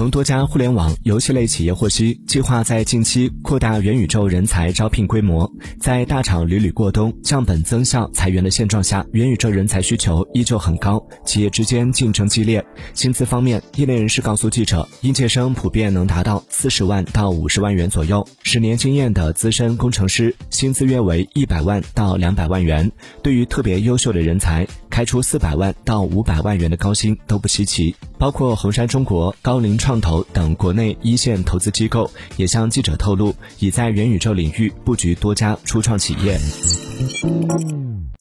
从多家互联网游戏类企业获悉，计划在近期扩大元宇宙人才招聘规模。在大厂屡屡过冬、降本增效、裁员的现状下，元宇宙人才需求依旧很高，企业之间竞争激烈。薪资方面，业内人士告诉记者，应届生普遍能达到四十万到五十万元左右，十年经验的资深工程师薪资约为一百万到两百万元。对于特别优秀的人才，开出四百万到五百万元的高薪都不稀奇。包括红杉中国、高瓴创投等国内一线投资机构也向记者透露，已在元宇宙领域布局多家初创企业。